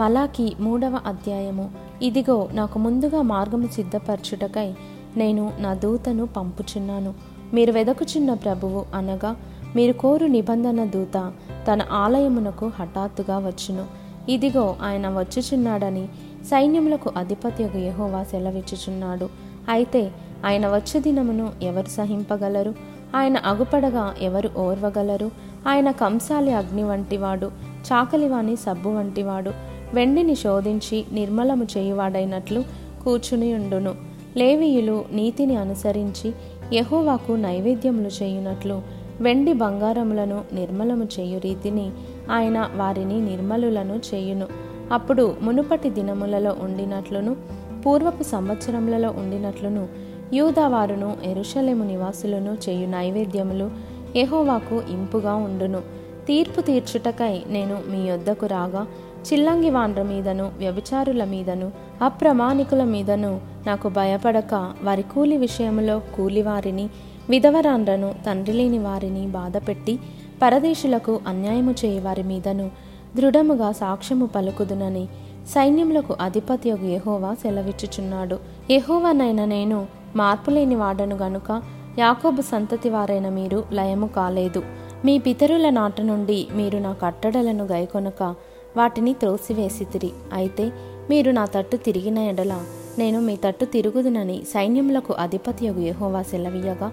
మలాకి మూడవ అధ్యాయము. ఇదిగో నాకు ముందుగా మార్గము సిద్ధపరచుటకై నేను నా దూతను పంపుచున్నాను. మీరు వెదకుచున్న ప్రభువు అనగా మీరు కోరు నిబంధన దూత తన ఆలయమునకు హఠాత్తుగా వచ్చును. ఇదిగో ఆయన వచ్చుచున్నాడని సైన్యములకు అధిపతి యహోవా సెలవిచ్చుచున్నాడు. అయితే ఆయన వచ్చే దినమును ఎవరు సహింపగలరు? ఆయన అగుపడగా ఎవరు ఓర్వగలరు? ఆయన కంసాలి అగ్ని వంటివాడు చాకలివాని సబ్బు వంటివాడు వెండిని శోధించి నిర్మలము చేయువాడైనట్లు కూర్చుని ఉండును. లేవీయులు నీతిని అనుసరించి యహోవాకు నైవేద్యములు చేయునట్లు వెండి బంగారములను నిర్మలము చేయు రీతిని ఆయన వారిని నిర్మలులను చేయును. అప్పుడు మునుపటి దినములలో ఉండినట్లును పూర్వపు సంవత్సరములలో ఉండినట్లును యూదావారును ఎరుషలేము నివాసులను చేయు నైవేద్యములు ఎహోవాకు ఇంపుగా ఉండును. తీర్పు తీర్చుటకై నేను మీ యొద్దకు రాగా చిల్లంగి వాండ్ర మీదను వ్యభిచారుల మీదను అప్రమాణికుల మీదను నాకు భయపడక వారి కూలి విషయంలో కూలివారిని విధవరాండ్రను తండ్రి లేని వారిని బాధపెట్టి పరదేశులకు అన్యాయము చేయవారి మీదను దృఢముగా సాక్ష్యము పలుకుదునని సైన్యములకు అధిపతి యహోవా సెలవిచ్చుచున్నాడు. యెహోవానైన నేను మార్పులేని వాడను గనుక యాకోబు సంతతి వారైన మీరు లయము కాలేదు. మీ పితరుల నాట నుండి మీరు నా కట్టడలను గైకొనక వాటిని త్రోసివేసితిరి. అయితే మీరు నా తట్టు తిరిగిన ఎడల నేను మీ తట్టు తిరుగుదునని సైన్యములకు అధిపతియగు యహోవా సెలవీయగా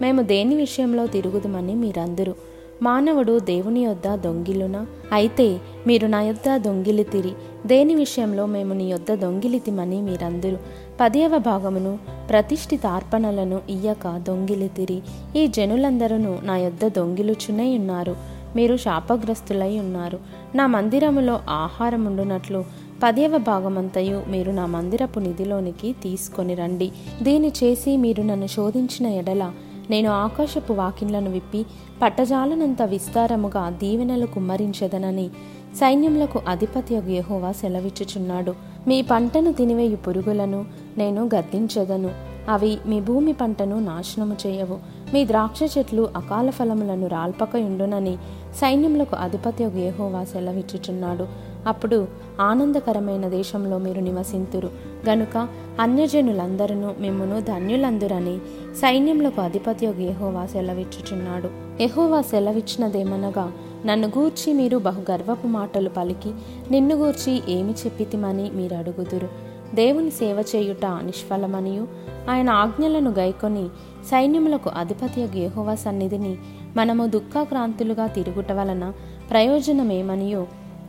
మేము దేని విషయంలో తిరుగుదుమని మీరందరూ. మానవుడు దేవుని యొద్ద దొంగిలునా అయితే మీరు నా యొద్ద దొంగిలితిరి. దేని విషయంలో మేము నీ యొద్ద దొంగిలితిమని మీరందరూ. పదేవ భాగమును ప్రతిష్ఠిత అర్పణలను ఇయ్యక దొంగిలితిరి. ఈ జనులందరూ నా యొద్ద దొంగిలుచునే ఉన్నారు. మీరు శాపగ్రస్తులై ఉన్నారు. నా మందిరములో ఆహారం ఉండునట్లు పదేవ భాగమంతయు మీరు నా మందిరపు నిధిలోనికి తీసుకొని రండి. దీని చేసి మీరు నన్ను శోధించిన ఎడల నేను ఆకాశపు వాకిన్లను విప్పి పట్టజాలనంత విస్తారముగా దీవెనలు కుమ్మరించదనని సైన్యములకు అధిపతి యహోవా సెలవిచ్చుచున్నాడు. మీ పంటను తినివేయు పురుగులను నేను గద్దించదను. అవి మీ భూమి పంటను నాశనము చేయవు. మీ ద్రాక్ష చెట్లు అకాల ఫలములను రాల్పకయుండునని సైన్యములకు అధిపతి యెహోవా సెలవిచ్చుచున్నాడు. అప్పుడు ఆనందకరమైన దేశంలో మీరు నివసింతురు. గనుక అన్యజనులందరూ మిమ్మును ధన్యులందురని సైన్యములకు అధిపతి యెహోవా సెలవిచ్చుచున్నాడు. యెహోవా సెలవిచ్చినదేమనగా నన్ను గూర్చి మీరు బహు గర్వపు మాటలు పలికి నిన్ను గూర్చి ఏమి చెప్పితిమని మీరు అడుగుదురు. దేవుని సేవ చేయుట నిష్ఫలమనియు. ఆయన ఆజ్ఞలను గైకొని సైన్యములకు అధిపతి యెహోవా సన్నిధిని మనము దుఃఖాక్రాంతులుగా తిరుగుట వలన ప్రయోజనమేమనియో?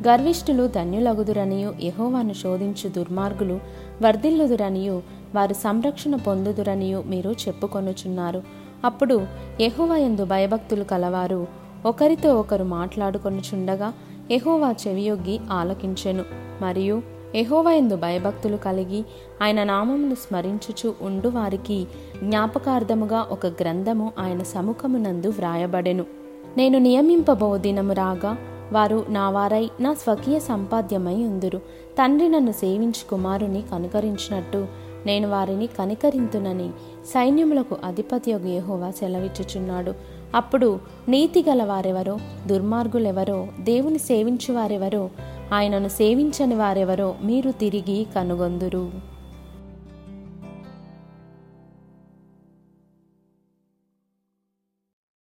గర్విష్ఠులు ధన్యులగుదురనియు. యహోవాను శోధించు దుర్మార్గులు వర్ధిల్లుదురనియు. వారు సంరక్షణ పొందుదురనియు మీరు చెప్పుకొనుచున్నారు. అప్పుడు యెహోవా యందు భయభక్తులు కలవారు. ఒకరితో ఒకరు మాట్లాడుకొనుచుండగా యహోవా చెవియొగ్గి ఆలకించెను. మరియు యెహోవా భయభక్తులు కలిగి ఆయన నామమును స్మరించుచు ఉండు వారికి జ్ఞాపకార్థముగా ఒక గ్రంథము ఆయన సముఖమునందు వ్రాయబడెను. నేను నియమింపబో దినము రాగా వారు నా వారై నా స్వకీయ సంపాద్యమై ఉందురు. తండ్రి నన్ను సేవించి కుమారుని కనుకరించినట్టు నేను వారిని కనికరింతునని సైన్యములకు అధిపతి యొక్క యెహోవా సెలవిచ్చుచున్నాడు. అప్పుడు నీతి గల వారెవరో దుర్మార్గులెవరో దేవుని సేవించు వారెవరో ఆయనను సేవించని వారెవరో మీరు తిరిగి కనుగొందురు.